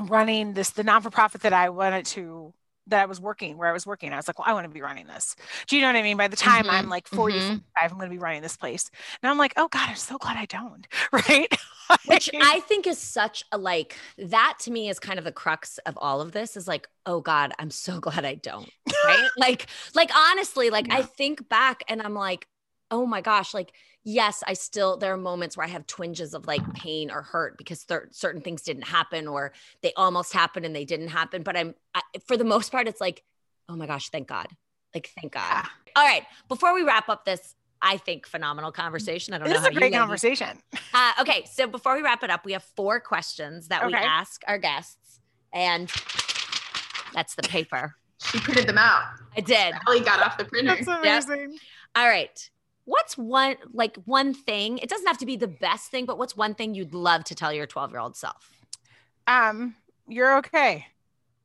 Speaker 4: running this the non for profit that I wanted to that I was working where I was working. I was like, well, I want to be running this. Do you know what I mean? By the time mm-hmm. I'm like 45, mm-hmm. I'm going to be running this place. And I'm like, oh God, I'm so glad I don't. Right.
Speaker 2: Which I think is such a like that to me is kind of the crux of all of this is like, oh God, I'm so glad I don't. Right. like, like honestly, like yeah. I think back and I'm like, oh my gosh, like yes, I still, there are moments where I have twinges of like pain or hurt because certain things didn't happen or they almost happened and they didn't happen. But I'm, I, for the most part, it's like, oh my gosh, thank God. Like, thank God. Yeah. All right. Before we wrap up this, I think phenomenal conversation. I don't
Speaker 4: this
Speaker 2: know.
Speaker 4: This is a great conversation.
Speaker 2: Uh, okay. So before we wrap it up, we have four questions that okay. we ask our guests. And that's the paper.
Speaker 3: She printed them out.
Speaker 2: I did.
Speaker 3: Ellie got off the printer.
Speaker 4: That's amazing.
Speaker 2: Yep. All right what's one like one thing it doesn't have to be the best thing but what's one thing you'd love to tell your 12 year old self?
Speaker 4: Um you're okay.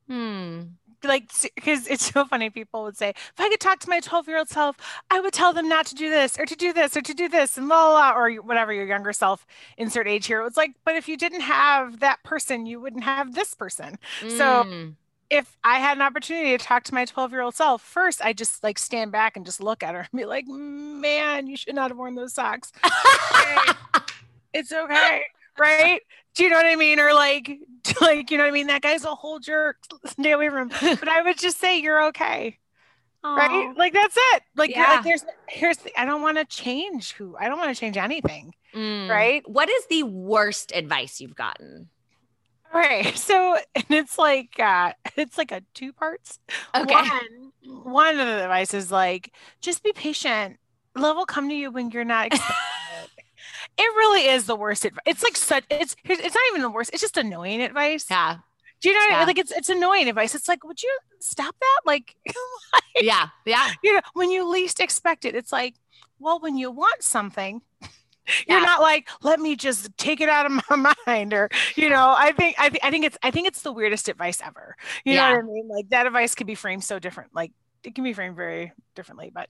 Speaker 2: Hmm.
Speaker 4: Like because it's so funny people would say if i could talk to my 12 year old self i would tell them not to do this or to do this or to do this and la la, la or whatever your younger self insert age here. It's like but if you didn't have that person you wouldn't have this person. Mm. so if I had an opportunity to talk to my 12 year old self, first I just like stand back and just look at her and be like, man, you should not have worn those socks. it's okay. Right. Do you know what I mean? Or like, like, you know what I mean? That guy's a whole jerk. Stay away from him. But I would just say, you're okay. Aww. Right. Like, that's it. Like, yeah. like there's, here's, the, I don't want to change who, I don't want to change anything. Mm. Right.
Speaker 2: What is the worst advice you've gotten?
Speaker 4: Right. So and it's like uh it's like a two parts.
Speaker 2: Okay.
Speaker 4: One, one of the advice is like just be patient. Love will come to you when you're not expecting it. It really is the worst advice. It's like such it's it's not even the worst. It's just annoying advice.
Speaker 2: Yeah.
Speaker 4: Do you know what yeah. I mean? Like it's it's annoying advice. It's like, would you stop that? Like, like
Speaker 2: yeah, yeah.
Speaker 4: You know, when you least expect it, it's like, well, when you want something, you're not like let me just take it out of my mind or you know i think i think i think it's i think it's the weirdest advice ever. You yeah. know what i mean? Like that advice can be framed so different like it can be framed very differently but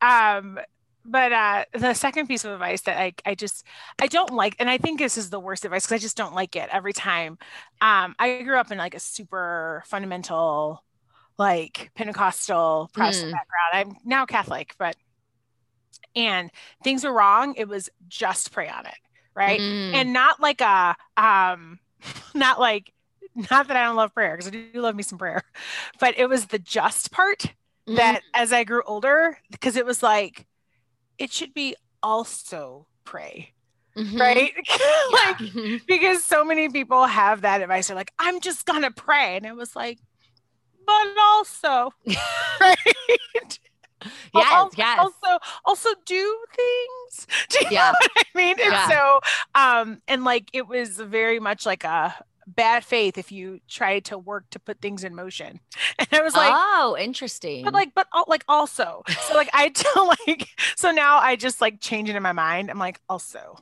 Speaker 4: um but uh the second piece of advice that i i just i don't like and i think this is the worst advice because i just don't like it every time um i grew up in like a super fundamental like pentecostal protestant mm. background. I'm now catholic but and things were wrong, it was just pray on it, right? Mm. And not like a um not like not that I don't love prayer because I do love me some prayer, but it was the just part mm. that as I grew older, because it was like it should be also pray. Mm-hmm. Right? like because so many people have that advice. They're like, I'm just gonna pray. And it was like, but also, right?
Speaker 2: Yes, also, yes.
Speaker 4: Also, also do things. Do you yeah. know what I mean? And yeah. so, um, and like it was very much like a bad faith if you try to work to put things in motion. And I was like,
Speaker 2: oh, interesting.
Speaker 4: But like, but like also, so like I tell like, so now I just like change it in my mind. I'm like, also.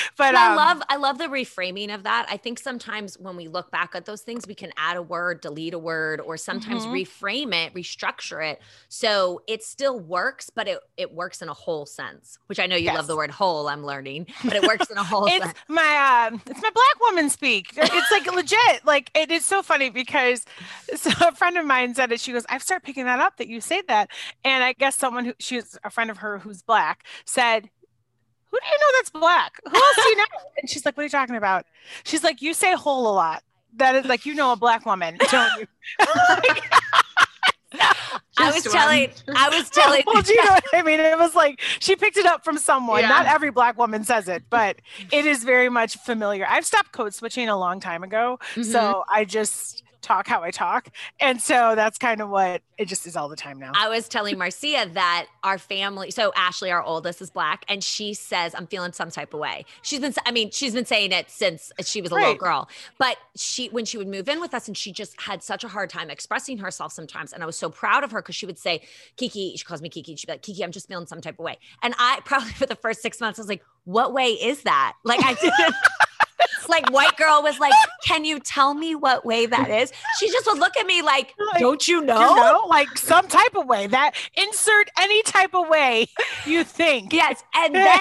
Speaker 4: but
Speaker 2: um, I love I love the reframing of that. I think sometimes when we look back at those things, we can add a word, delete a word, or sometimes mm-hmm. reframe it, restructure it. So it still works, but it it works in a whole sense, which I know you yes. love the word whole, I'm learning, but it works in a whole
Speaker 4: it's
Speaker 2: sense.
Speaker 4: My uh, it's my black woman speak. It's like legit. Like it is so funny because so a friend of mine said it. She goes, I've started picking that up that you say that. And I guess someone who she's a friend of her who's black said who do you know that's black? Who else do you know? And she's like, what are you talking about? She's like, you say whole a lot. That is like, you know, a black woman, don't you?
Speaker 2: I was telling, I was telling.
Speaker 4: well, do you know what I mean? It was like she picked it up from someone.
Speaker 3: Yeah.
Speaker 4: Not every black woman says it, but it is very much familiar. I've stopped code switching a long time ago,
Speaker 2: Mhm.
Speaker 4: so I just talk how I talk, and so that's kind of what it just is all the time now.
Speaker 2: I was telling Marcia that our family, so Ashley, our oldest, is black, and she says, I'm feeling some type of way. She's been, I mean, she's been saying it since she was a little girl, but she, when she would move in with us, and she just had such a hard time expressing herself sometimes. And I was so proud of her because she would say, Kiki, she calls me Kiki. She'd be like, Kiki, I'm just feeling some type of way. And I probably for the first six months, I was like, what way is that? Like, I didn't. Like white girl was like, "Can you tell me what way that is?" She just would look at me like,
Speaker 4: Like,
Speaker 2: "Don't you know?"
Speaker 4: You know, like some type of way that insert any type of way you think.
Speaker 2: Yes, and then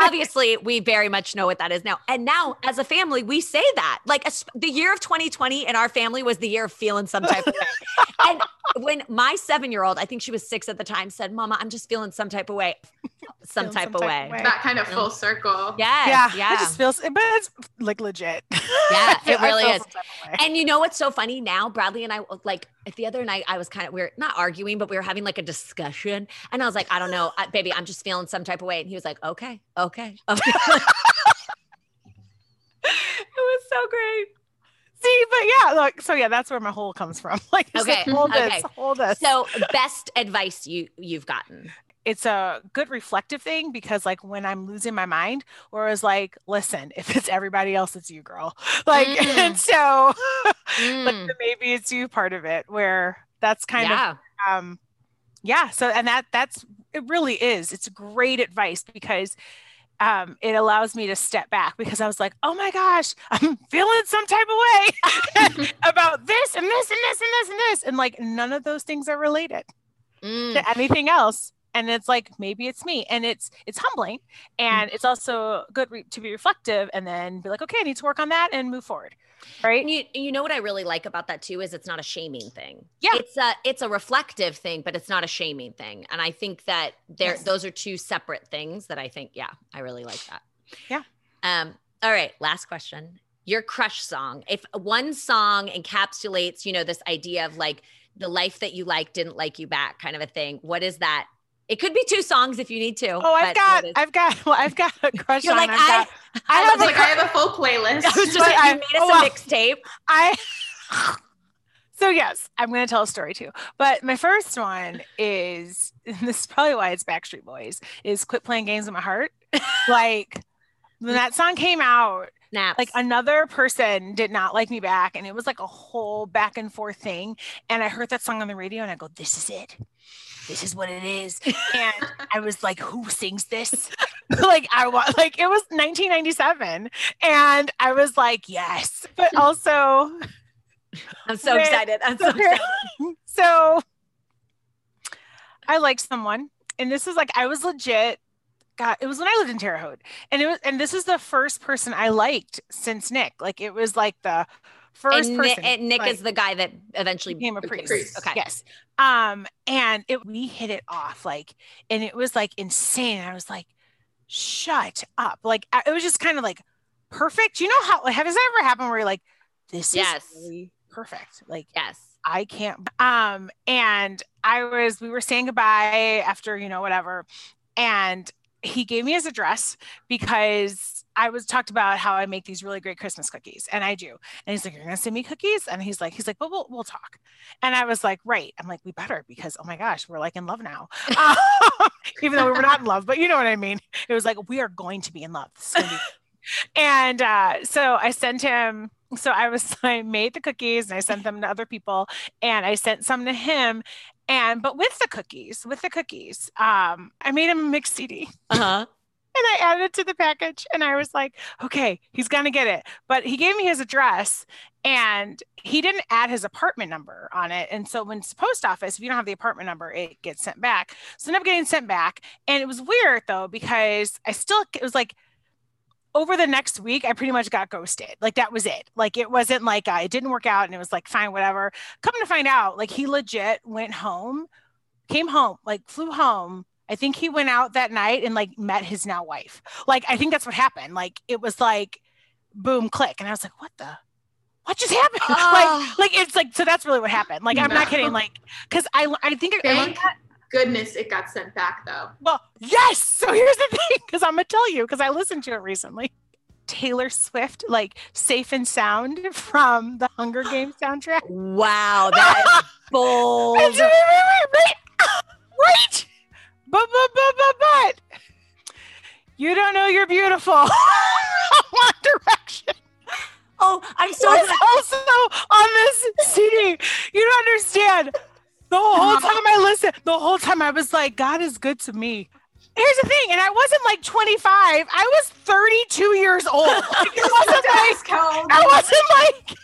Speaker 2: obviously we very much know what that is now and now as a family we say that like as- the year of 2020 in our family was the year of feeling some type of way and when my seven year old i think she was six at the time said mama i'm just feeling some type of way some
Speaker 4: Feeling
Speaker 2: type of way
Speaker 3: that kind of full circle.
Speaker 2: yes,
Speaker 4: yeah,
Speaker 2: yeah
Speaker 4: It just feels, but it's like legit.
Speaker 2: Yeah, it really is.
Speaker 4: some type of way.
Speaker 2: And you know what's so funny now? Bradley and I like the other night I was kind of we are not arguing, but we were having like a discussion, and I was like, I don't know, I, baby, I'm just feeling some type of way, and he was like, okay, okay, okay. it was so great.
Speaker 4: See, but yeah, look, so yeah, that's where my whole comes from. Like, it's like,
Speaker 2: Okay,
Speaker 4: hold
Speaker 2: okay.
Speaker 4: this, hold this.
Speaker 2: So, best advice you you've gotten?
Speaker 4: It's a good reflective thing because like when I'm losing my mind, or is like, listen, if it's everybody else, it's you, girl. Like,
Speaker 2: Mm.
Speaker 4: and so
Speaker 2: Mm,
Speaker 4: like the maybe it's you part of it where that's kind
Speaker 2: yeah,
Speaker 4: of um yeah so and that that's it really is it's great advice because um it allows me to step back because i was like oh my gosh i'm feeling some type of way about this and this and this and this and this and like none of those things are related
Speaker 2: Mm,
Speaker 4: to anything else and it's like maybe it's me and it's it's humbling and it's also good re- to be reflective and then be like okay i need to work on that and move forward right
Speaker 2: And you, you know what I really like about that too is it's not a shaming thing.
Speaker 4: Yeah.
Speaker 2: it's a it's a reflective thing, but it's not a shaming thing. And I think that there
Speaker 3: Yes.
Speaker 2: those are two separate things that I think yeah I really like that.
Speaker 4: Yeah.
Speaker 2: Um. All right. Last question. Your crush song. If one song encapsulates, you know, this idea of like the life that you like didn't like you back, kind of a thing. What is that? It could be two songs if you need to.
Speaker 4: oh i've got
Speaker 2: what is-
Speaker 4: i've got well i've got a crush
Speaker 2: You're
Speaker 4: on
Speaker 2: like
Speaker 4: I've
Speaker 2: I.
Speaker 4: got-
Speaker 2: I,
Speaker 4: I have
Speaker 3: Like I have a full playlist.
Speaker 2: I was just like,
Speaker 4: I-
Speaker 2: you made us
Speaker 4: oh,
Speaker 2: a mixtape.
Speaker 4: I so yes, I'm going to tell a story too. But my first one is, and this is probably why it's Backstreet Boys, is "Quit Playing Games with My Heart." like when that song came out,
Speaker 2: Snaps.
Speaker 4: like another person did not like me back, and it was like a whole back and forth thing. And I heard that song on the radio, and I go, "This is it." This is what it is. And I was like, who sings this? like I want, like it was 1997 and I was like, yes. But also
Speaker 2: I'm so
Speaker 4: Wait,
Speaker 2: excited. I'm so
Speaker 4: so,
Speaker 2: excited.
Speaker 4: so I liked someone, and this is like I was legit. God, it was when I lived in Terre Haute, and it was, and this is the first person I liked since Nick. Like it was like the first
Speaker 2: And,
Speaker 4: person.
Speaker 2: and Nick
Speaker 4: like,
Speaker 2: is the guy that eventually
Speaker 4: became a priest.
Speaker 3: priest.
Speaker 2: Okay.
Speaker 4: Yes. Um, and it we hit it off like, and it was like insane. I was like, shut up. Like it was just kind of like perfect. You know how like, has that ever happened where you're like, this
Speaker 2: Yes.
Speaker 4: is really perfect. Like
Speaker 2: Yes.
Speaker 4: I can't. Um, and I was, we were saying goodbye after, you know, whatever. And he gave me his address because I was talked about how I make these really great Christmas cookies, and I do. And he's like, "You're gonna send me cookies?" And he's like, "He's like, but we'll we'll talk." And I was like, "Right." I'm like, "We better because oh my gosh, we're like in love now." Um, even though we were not in love, but you know what I mean. It was like we are going to be in love. This is gonna be and uh, so I sent him. So I was I made the cookies and I sent them to other people, and I sent some to him. And but with the cookies, with the cookies, um, I made him a mixed CD
Speaker 2: Uh huh.
Speaker 4: and I added it to the package. And I was like, okay, he's gonna get it. But he gave me his address and he didn't add his apartment number on it. And so when it's the post office, if you don't have the apartment number, it gets sent back. So it ended up getting sent back. And it was weird though, because I still it was like over the next week, I pretty much got ghosted. Like that was it. Like it wasn't like uh, it didn't work out and it was like fine, whatever. Come to find out, like he legit went home, came home, like flew home I think he went out that night and like met his now wife. Like I think that's what happened. Like it was like boom click and I was like what the what just happened?
Speaker 2: Oh.
Speaker 4: like like it's like so that's really what happened. Like I'm not kidding. Like because I I think I that.
Speaker 3: Goodness it got sent back though.
Speaker 4: Well, yes. So here's the thing, because I'm gonna tell you, because I listened to it recently. Taylor Swift, like "Safe and Sound" from the Hunger Games soundtrack.
Speaker 2: Wow, that is bold.
Speaker 4: right, right, right. But but but but but you don't know you're beautiful. One Direction
Speaker 2: Oh, I'm so
Speaker 4: was also on this CD. You don't understand. The whole time I listened, the whole time I was like, God is good to me. Here's the thing, and I wasn't like 25. I was 32 years old. Like, it wasn't like
Speaker 3: cold.
Speaker 4: I wasn't like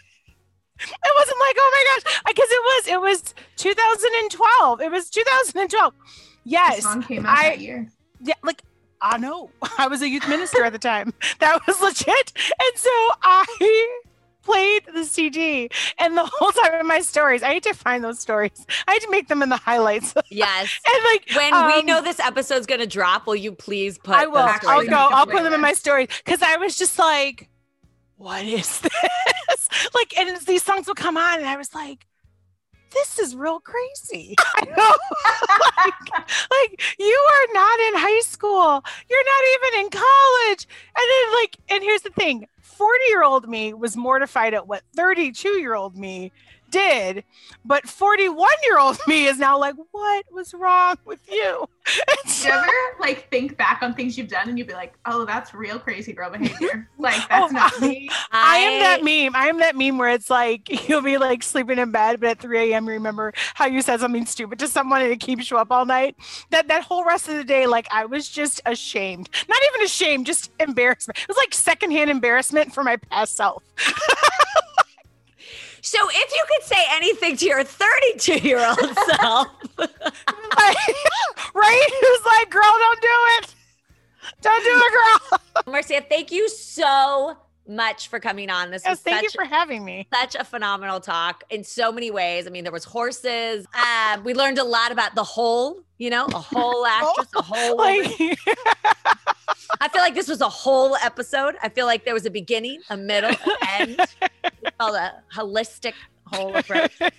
Speaker 4: it wasn't like oh my gosh because it was it was 2012 it was 2012
Speaker 3: The
Speaker 4: yes
Speaker 3: song came out
Speaker 4: I-
Speaker 3: that year.
Speaker 4: yeah like i know i was a youth minister at the time that was legit and so i played the cd and the whole time in my stories i had to find those stories i had to make them in the highlights
Speaker 2: Yes.
Speaker 4: and like
Speaker 2: When we
Speaker 4: um,
Speaker 2: know this episode's gonna drop, will you please put?
Speaker 4: I will. I'll go. I'll put them in my stories because I was just like, "What is this?" like, and these songs would come on, and I was like, "This is real crazy." Like, like, you are not in high school. You're not even in college. And then, like, and here's the thing: forty-year-old me was mortified at what thirty-two-year-old me did, but forty-one-year-old me is now like, "What was wrong with you?" And
Speaker 3: Do
Speaker 4: so-
Speaker 3: you ever like think back on things you've done and you'd be like, oh, that's real crazy girl behavior. Like oh, that's
Speaker 4: Oh,
Speaker 3: not me.
Speaker 4: I am that meme. I am that meme where it's like you'll be like sleeping in bed, but at 3 a.m. you remember how you said something stupid to someone and it keeps you up all night. That that whole rest of the day, like I was just ashamed. Not even ashamed, just embarrassment. It was like secondhand embarrassment for my past self.
Speaker 2: So if you could say anything to your 32 year old self,
Speaker 4: right? Was like, girl, don't do it. Don't do it, girl.
Speaker 2: Marcia, thank you so much for coming on. This
Speaker 4: Yes,
Speaker 2: was
Speaker 4: thank you for having me.
Speaker 2: such a phenomenal talk in so many ways. I mean, there was horses. Um, we learned a lot about the whole, you know, a whole actress, a whole.
Speaker 4: Like,
Speaker 2: I feel like this was a whole episode. I feel like there was a beginning, a middle, an end. It's called a holistic whole approach.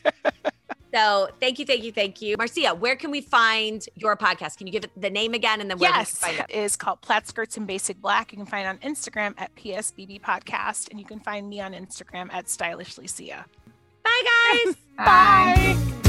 Speaker 2: So thank you, thank you, thank you. Marcia, where can we find your podcast? Can you give it the name again and then where
Speaker 4: yes,
Speaker 2: we can find
Speaker 4: it is called Plaid Skirts and Basic Black. You can find it on Instagram at PSBB Podcast, and you can find me on Instagram at Stylishly Sia.
Speaker 2: it? Bye, guys.
Speaker 4: Bye.